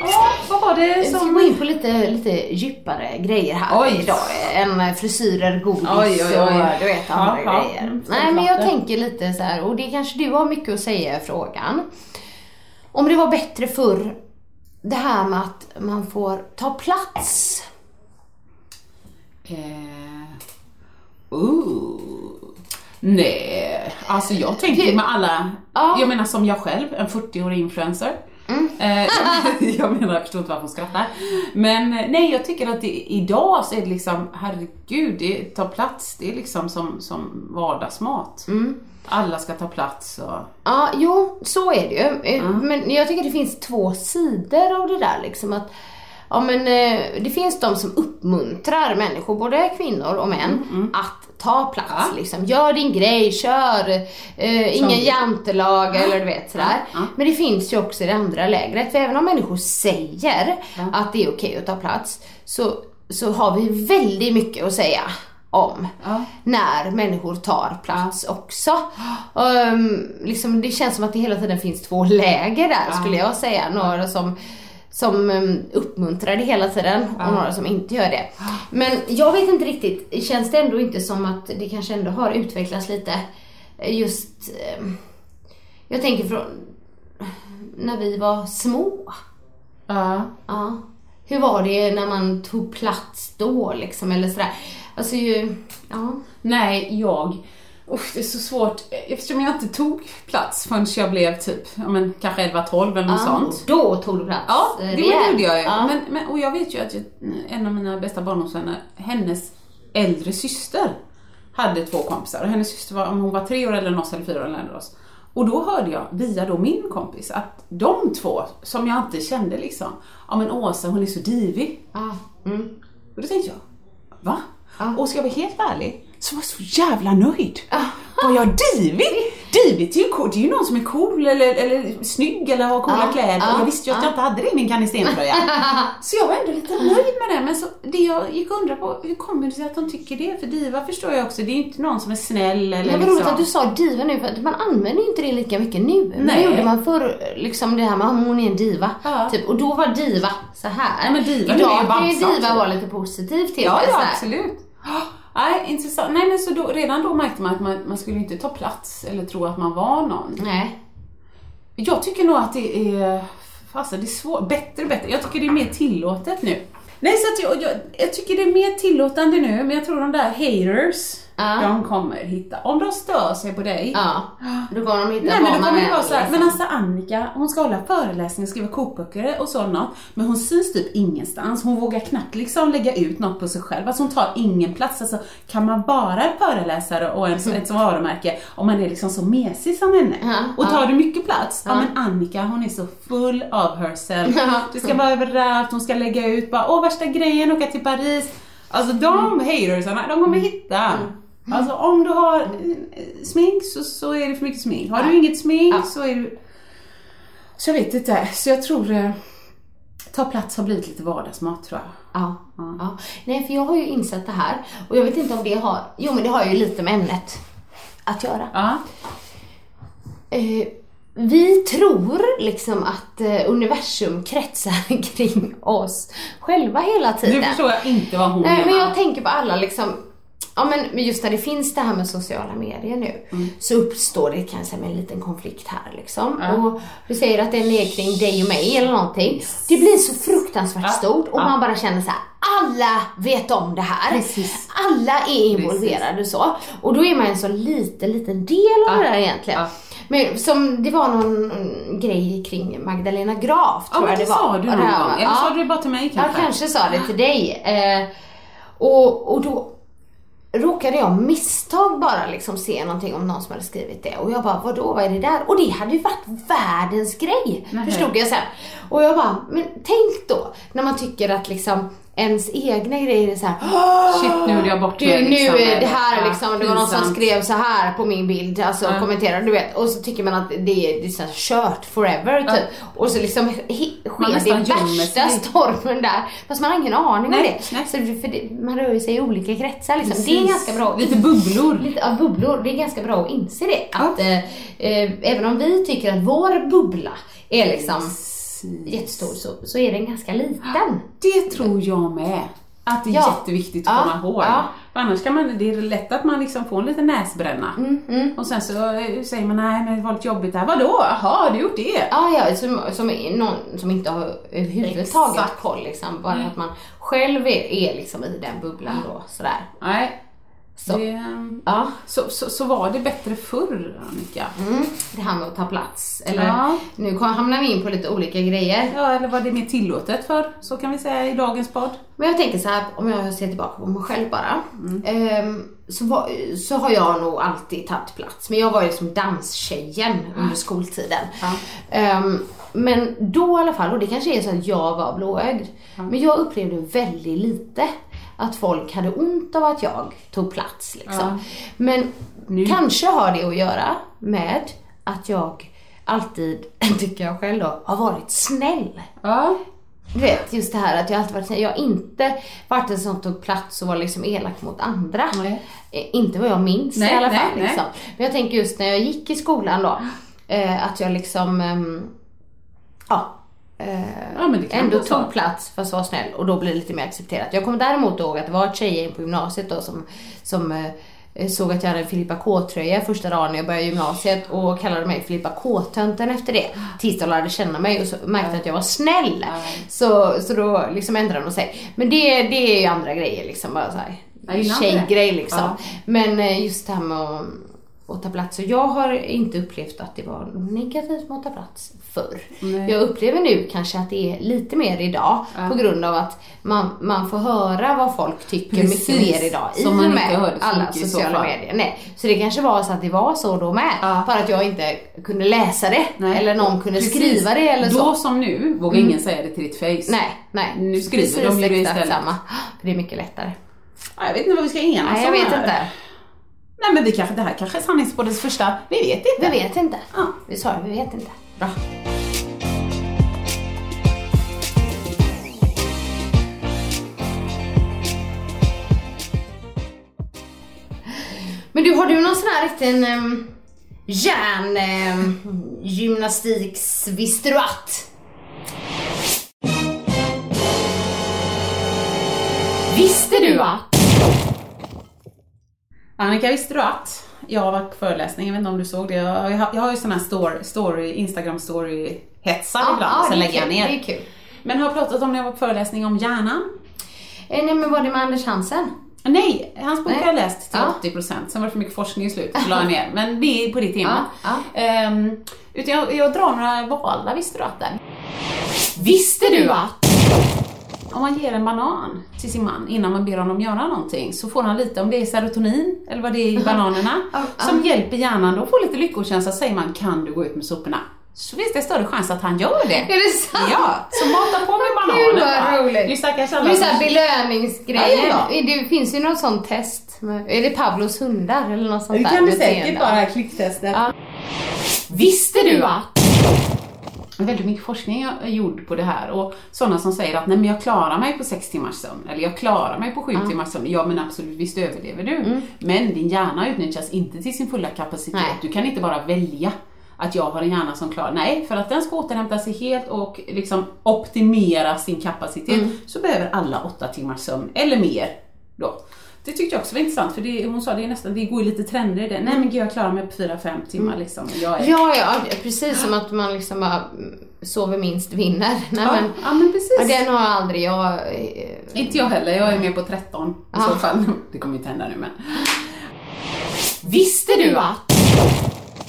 Ja, vad var det Jag ska som... gå in på lite, lite djupare grejer här Oj. idag. Än frisyrer, godis Oj, oj, och du vet andra Ja, ja. grejer. Mm, Nej men jag tänker lite så här, och det kanske du har mycket att säga i frågan. Om det var bättre förr, det här med att man får ta plats. Eh, ooh. Nej, alltså jag tänker med alla, Ja. jag menar som jag själv, en 40-årig influencer. Eh, jag menar, jag förstår inte varför hon skrattar. Men eh, nej, jag tycker att det, idag så är det liksom, herregud, det tar plats. Det är liksom som, som vardagsmat. Alla ska ta plats och... Ja, jo, så är det ju. Eh, Men jag tycker det finns två sidor av det där liksom att Ja men eh, det finns de som uppmuntrar människor, både kvinnor och män, att ta plats Ja. liksom. Gör din grej, kör, eh, ingen jantelag eller du vet sådär. Men det finns ju också i det andra lägret, för även om människor säger att det är okej att ta plats, så, så har vi väldigt mycket att säga om Ja. när människor tar plats också. Um, liksom, det känns som att det hela tiden finns två läger där skulle jag säga. Några som, som um, uppmuntrar det hela tiden och några som inte gör det. Men jag vet inte riktigt, känns det ändå inte som att det kanske ändå har utvecklats lite just, um, jag tänker från när vi var små. Ja. Ja. Hur var det när man tog plats då liksom eller sådär? Alltså ju, ja. Nej, jag... Usch, det är så svårt. Eftersom jag inte tog plats förrän jag blev typ, ja men kanske 11-12 eller något sånt. Då tog du plats Ja, eh, det rejält. gjorde jag ju. Ja. Men, men, och jag vet ju att jag, en av mina bästa barndomsvänner, hennes äldre syster hade två kompisar och hennes syster var, om hon var tre år eller oss eller fyra år eller oss. Och då hörde jag via då min kompis att de två, som jag inte kände liksom, ja men Åsa hon är så divig. Ja. Mm. Och då tänkte jag, va? Ja. Och ska jag vara helt ärlig, så var jag så jävla nöjd. Var jag divig? Divigt är ju cool. Det är ju någon som är cool eller, eller snygg eller har coola Ja, kläder. och jag visste ju att jag inte hade det i min kannistentröja. så jag var ändå lite nöjd med det. Men så, det jag gick och undrade på, hur kommer det sig att de tycker det? För diva förstår jag också, det är ju inte någon som är snäll eller Men vad roligt liksom... att du sa diva nu, för man använder ju inte det lika mycket nu. Nej. Det gjorde man förr, liksom det här med att hon är en diva. Ja. Typ, och då var diva så här. Ja, men diva Idag kan ju diva vara lite positiv till Ja, det. ja absolut. Nej, intressant. Nej men så då, redan då märkte man att man, man skulle inte ta plats eller tro att man var någon. Nej. Jag tycker nog att det är, fasen det är svårt, bättre och bättre. Jag tycker det är mer tillåtet nu. Nej så att jag, jag, jag tycker det är mer tillåtande nu, men jag tror de där haters, Ja. de kommer hitta, om de stör sig på dig. Ja. Då kommer de hitta Nej men då kommer det vara såhär, liksom. men alltså Annika, hon ska hålla föreläsningar, skriva kokböcker och sådant. Men hon syns typ ingenstans, hon vågar knappt liksom lägga ut något på sig själv. Alltså hon tar ingen plats. Alltså kan man vara en föreläsare och en, ett varumärke om man är liksom så mesig som henne? Ja, och tar du mycket plats? Ja. Men Annika hon är så full of herself. Ja. Det ska vara överallt, hon ska lägga ut bara, åh värsta grejen, åka till Paris. Alltså de hatersarna, de kommer hitta. Alltså om du har eh, smink så, så är det för mycket smink. Har du inget smink Ja. så är du... Så jag vet inte. Så jag tror eh, ta plats har blivit lite vardagsmat tror jag. Ja, ja. Nej, för jag har ju insett det här och jag vet inte om det har, jo men det har ju lite med ämnet att göra. Ja. Eh, vi tror liksom att eh, universum kretsar kring oss själva hela tiden. Nu förstår jag inte vad hon Nej, men menar. jag tänker på alla liksom Ja men just när det finns det här med sociala medier nu så uppstår det kanske en liten konflikt här liksom. Ja. Och du säger att den är kring dig och mig eller någonting. Det blir så fruktansvärt Ja. stort och Ja. man bara känner så här: alla vet om det här. Precis. Alla är involverade så. Och då är man en så liten, liten del av Ja. det där egentligen. Ja. Men som, det var någon mm, grej kring Magdalena Graf Ja tror men jag det det var. sa du Och någon det här gång. Eller ja. sa du det bara till mig kanske? Jag kanske sa det till dig. Eh, och, och då råkade jag misstag bara liksom se någonting om någon som hade skrivit det. Och jag bara, vadå, vad är det där? Och det hade ju varit världens grej. Nej. Förstod jag sen. Och jag bara, men tänk då när man tycker att liksom ens egna grejer är så här. Shit, nu gjorde jag bort mig, nu liksom, är det här ja, liksom, det var någon som skrev så här på min bild, alltså Ja. kommenterade, du vet. Och så tycker man att det är, det är så här kört forever typ. Och så liksom sker det värsta stormen där. Fast man har ingen aning om Nej, det. nej. Så det- för det, man rör ju sig i olika kretsar liksom. Det är Precis. ganska bra. Lite bubblor. Lite av bubblor. Det är ganska bra att inse det. Att eh, eh, även om vi tycker att vår bubbla är liksom jättestor så, så är den ganska liten. Det tror jag med. Att det är Ja. jätteviktigt att Ja, komma ihåg. ja. Annars kan man, det är lätt att man liksom får en liten näsbränna. Mm, Och sen så eh, säger man nej men det var lite jobbigt där. Vadå? Jaha, har du gjort det? Ja, ja som, som någon som inte har överhuvudtaget koll liksom. Bara att man själv är, är liksom i den bubblan då sådär. Nej. Så. Det, Ja, så, så, så var det bättre förr Annika? mm, det här med att ta plats. Eller Ja. nu hamnar vi in på lite olika grejer. Ja, eller var det mer tillåtet för Så kan vi säga i dagens podd. Men jag tänker så här, om jag ser tillbaka på mig själv bara. ehm, så, var, så har jag nog alltid tagit plats. Men jag var ju liksom danstjejen under skoltiden. Ehm, men då i alla fall, och det kanske är så att jag var blåögd. Men jag upplevde väldigt lite att folk hade ont av att jag tog plats. Liksom. Men kanske har det att göra med att jag alltid, tycker jag själv då, har varit snäll. Ja. Du vet, just det här att jag alltid varit snäll. Jag har inte varit en som tog plats och var liksom elak mot andra. Nej. Eh, Inte vad jag minns Nej, i alla fall. nej. Liksom. Men jag tänker just när jag gick i skolan då, eh, att jag liksom, ehm, ja, eh, Ja, ändå vara så. tog plats fast var snäll och då blir det lite mer accepterat. Jag kommer däremot ihåg att det var ett tjejgäng på gymnasiet då som, som eh, såg att jag hade en Filippa K-tröja första dagen när jag började gymnasiet och kallade mig Filippa K-tönten efter det. Tills de lärde känna mig och så märkte att jag var snäll. Så, så då liksom ändrade de sig. Men det, det är ju andra grejer liksom. Bara så här, tjejgrej liksom. Ja. Men eh, just det här med att, att ta plats. Så jag har inte upplevt att det var negativt med att ta plats förr. Nej. Jag upplever nu kanske att det är lite mer idag på grund av att man, man får höra vad folk tycker Precis. mycket mer idag. I och med alla sociala medier. Nej. Så det kanske var så att det var så då med. Ja. Bara att jag inte kunde läsa det. Nej. Eller någon kunde Precis. skriva det eller Då så. som nu vågar ingen säga det till ditt face. Nej, nej. Nu skriver Precis de det istället. Samma. Det är mycket lättare. Ja, Jag vet inte vad vi ska enas Nej, jag om vet här. inte. Nej men vi kanske, det här kanske är sanningspoddens första, vi vet inte. Vi vet inte. Ja. Vi sa det, vi vet inte. Bra. Men du, har du någon sån här riktig um, järn ehm, um, gymnastiks visste du att? Visste du att? Annika, visste du att jag har varit på föreläsning, jag vet inte om du såg det, jag har, jag har ju sån här story, story Instagram story hetsar ibland, sen det är lägger jag ner. Det är kul. Men har pratat om när jag var på föreläsning om hjärnan. Eh, nej men var det med Anders Hansen? Nej, hans bok har jag läst till Ja. 80%, sen var det för mycket forskning i slutet så la jag ner. Men det är på det temat. Ja, Ehm, utan jag, jag drar några valar, visste du att där? Visste du att? Om man ger en banan till sin man innan man ber honom göra någonting så får han lite, om det är serotonin eller vad det är i bananerna, som hjälper hjärnan då får lite lyckokänsla. Säger man kan du gå ut med soporna? Så finns det större chans att han gör det. Är det sant? Ja, så mata på med Gud, bananer. vad va? roligt. Det är stackars alla Det är såhär belöningsgrejer. Ja, ja. Det finns ju något sånt test. Är det Pavlos hundar eller något sånt Det där? kan du säkert bara klicktestet. Ja. Visste du att? Väldigt mycket forskning är gjord på det här och sådana som säger att nej men jag klarar mig på sex timmars sömn eller jag klarar mig på sju timmars sömn. Ja men absolut, visst överlever du. Mm. Men din hjärna utnyttjas inte till sin fulla kapacitet. Nej. Du kan inte bara välja att jag har en hjärna som klarar, nej för att den ska återhämta sig helt och liksom optimera sin kapacitet Mm. så behöver alla åtta timmars sömn eller mer då. Det tyckte jag också var intressant för det, hon sa det är nästan, det går ju lite trender i det. Nej men gud jag klarar mig på fyra, fem timmar liksom. Jag är Mm. Ja, ja, precis som att man liksom bara mm, sover minst vinner. Nej, Ja, men, ja men precis. ja, den har aldrig jag... eh, Inte jag heller, jag är med på 13 i Ja. så fall. Det kommer inte hända nu men. Visste du att?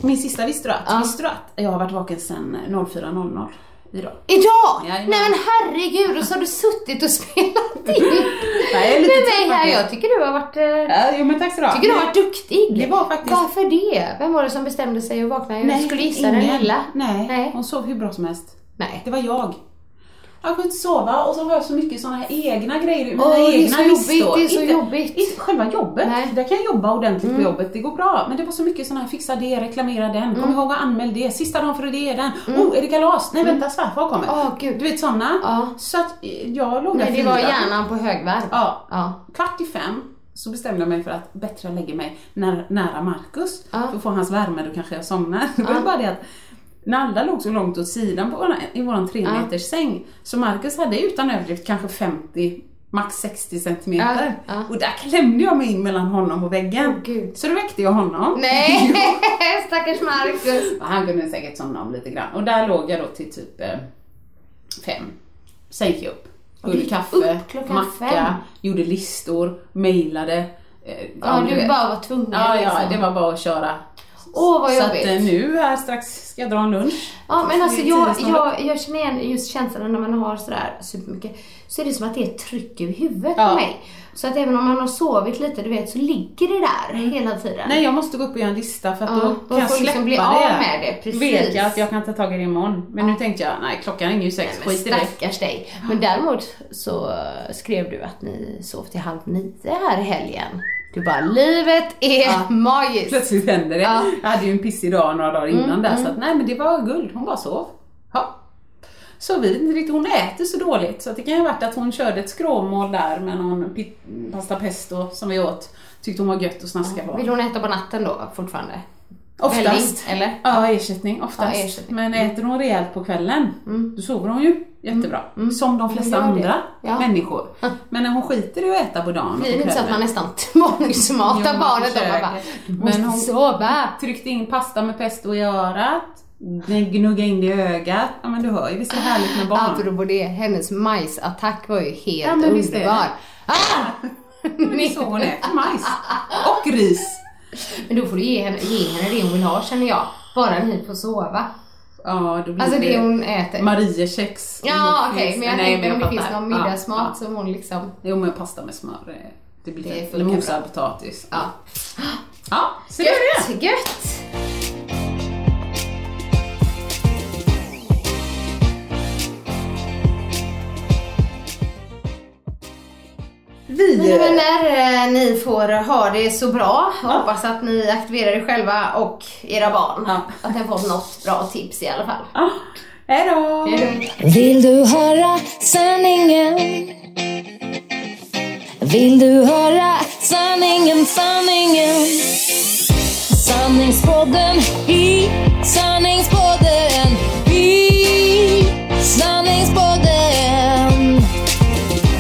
Min sista, visste du att? Ja. Visste du att jag har varit vaken sedan 04.00 idag? Idag? Jajamän. Nej men herregud, och så har du suttit och spelat in. Nej, jag är lite med mig här. Jag tycker du har varit... eh, Ja, jo, men tack så du tycker du har varit duktig. Det var faktiskt- Varför det? Vem var det som bestämde sig att vakna? Jag skulle gissa den lilla. Nej, Nej. hon sov hur bra som helst. Nej. Det var jag. Jag kunde inte sova och så har jag så mycket såna här egna grejer, mina Åh, det är egna så jobbigt, det är så inte, jobbigt. Inte själva jobbet, Nej. Mm. där kan jag jobba ordentligt på jobbet, det går bra. Men det var så mycket såna här, fixa det, reklamera den, kom ihåg att anmäl det, sista dagen för det är den. Oh, är det kalas? Nej vänta, svärfar kommer. Mm. Gud. Du vet såna. Ja. Så att eh, jag låg där Nej, det var hjärnan på högvarv. Ja. Ja. Kvart i fem så bestämde jag mig för att bättre jag lägger mig när, nära Markus. Ja. För att få hans värme, då kanske jag somnar. Det var bara det att Nalla låg så långt åt sidan på våran, i våran tre Ja. meters säng. Så Markus hade utan överdrift kanske 50, max 60 centimeter. Ja, ja. Och där klämde jag mig in mellan honom och väggen. Gud. så då väckte jag honom. Nej, stackars Marcus. Han kunde säkert somna om lite grann. Och där låg jag då till typ eh, fem. Sen gick jag upp. Gjorde kaffe, upp macka, fem? gjorde listor, mejlade. Eh, Ja, du bara var tvungen Ja, ja, liksom. det var bara att köra. Åh, vad Så jobbigt. att eh, nu här strax ska jag dra en lunch. Ja men alltså är jag, jag, jag känner igen just känslan när man har sådär supermycket, så är det som att det är ett tryck över huvudet Ja. på mig. Så att även om man har sovit lite, du vet, så ligger det där hela tiden. Nej, jag måste gå upp och göra en lista för att Ja, då då kan jag släppa liksom bli det. av med det, precis. vet jag att jag kan ta tag i det imorgon. Men nu tänkte jag, nej klockan ringer ju sex, Men skit i det. stackars dig. Men däremot så eh, skrev du att ni sov till halv nio här i helgen. Du bara, livet är magiskt. Plötsligt händer det. Ja. Mm, Jag hade ju en pissig dag några dagar innan där så att nej men det var guld, hon bara sov. Ja. Så vi inte riktigt, hon äter så dåligt så det kan ju ha varit att hon körde ett skråmål där med någon pasta pesto som vi åt. Tyckte hon var gött att snaska på. Vill hon äta på natten då fortfarande? Oftast. Välling, eller? Ja, ersättning oftast. Ja, ersättning. Mm. Men äter hon rejält på kvällen, då sover hon ju jättebra. Som de flesta andra Ja. människor. Men när hon skiter i att äta på dagen och Blir det inte så att man nästan tvångsmatar barnet och man bara, Men hon- sova. Tryckte in pasta med pesto i örat, gnugga in det i ögat. Ja men du hör ju, visst är det härligt med barn? Apropå det, hennes majsattack var ju helt Ja, men visst är det. underbar. Ah! Det är så hon äter majs. Och ris. Men då får du ge henne, ge henne det hon vill ha känner jag. Bara ni får sova. Ja, då blir Alltså det hon äter. Mariekex. Ja okej, Finns- men jag tänkte om det finns någon middagsmat ja. som hon liksom... Jo men pasta med smör, eh, det blir Det Eller mosad potatis. Ja. Ja, så det är det. Gött, Vi, Mina vänner, eh, ni får ha det så bra. Jag hoppas att ni aktiverar er själva och era barn. Ja. Att ni har fått något bra tips i alla fall. Ja, hej då! Vill du höra sanningen? Vill du höra sanningen, sanningen? Sanningspodden i sanningspodden i sanningspodden